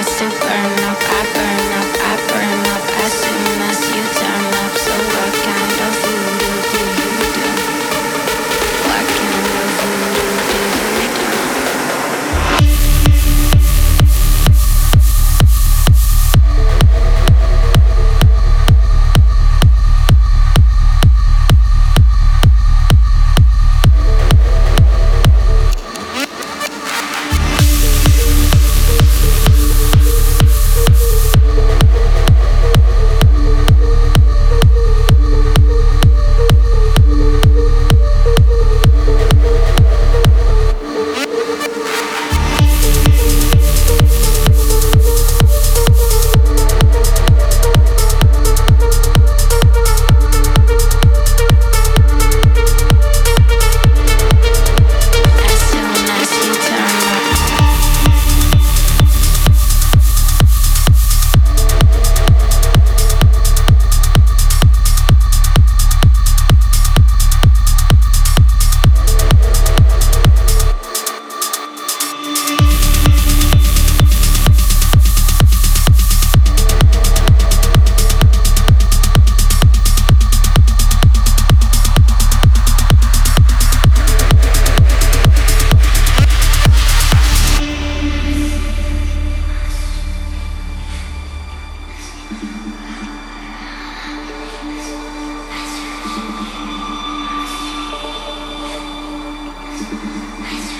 I still burn. Thank you.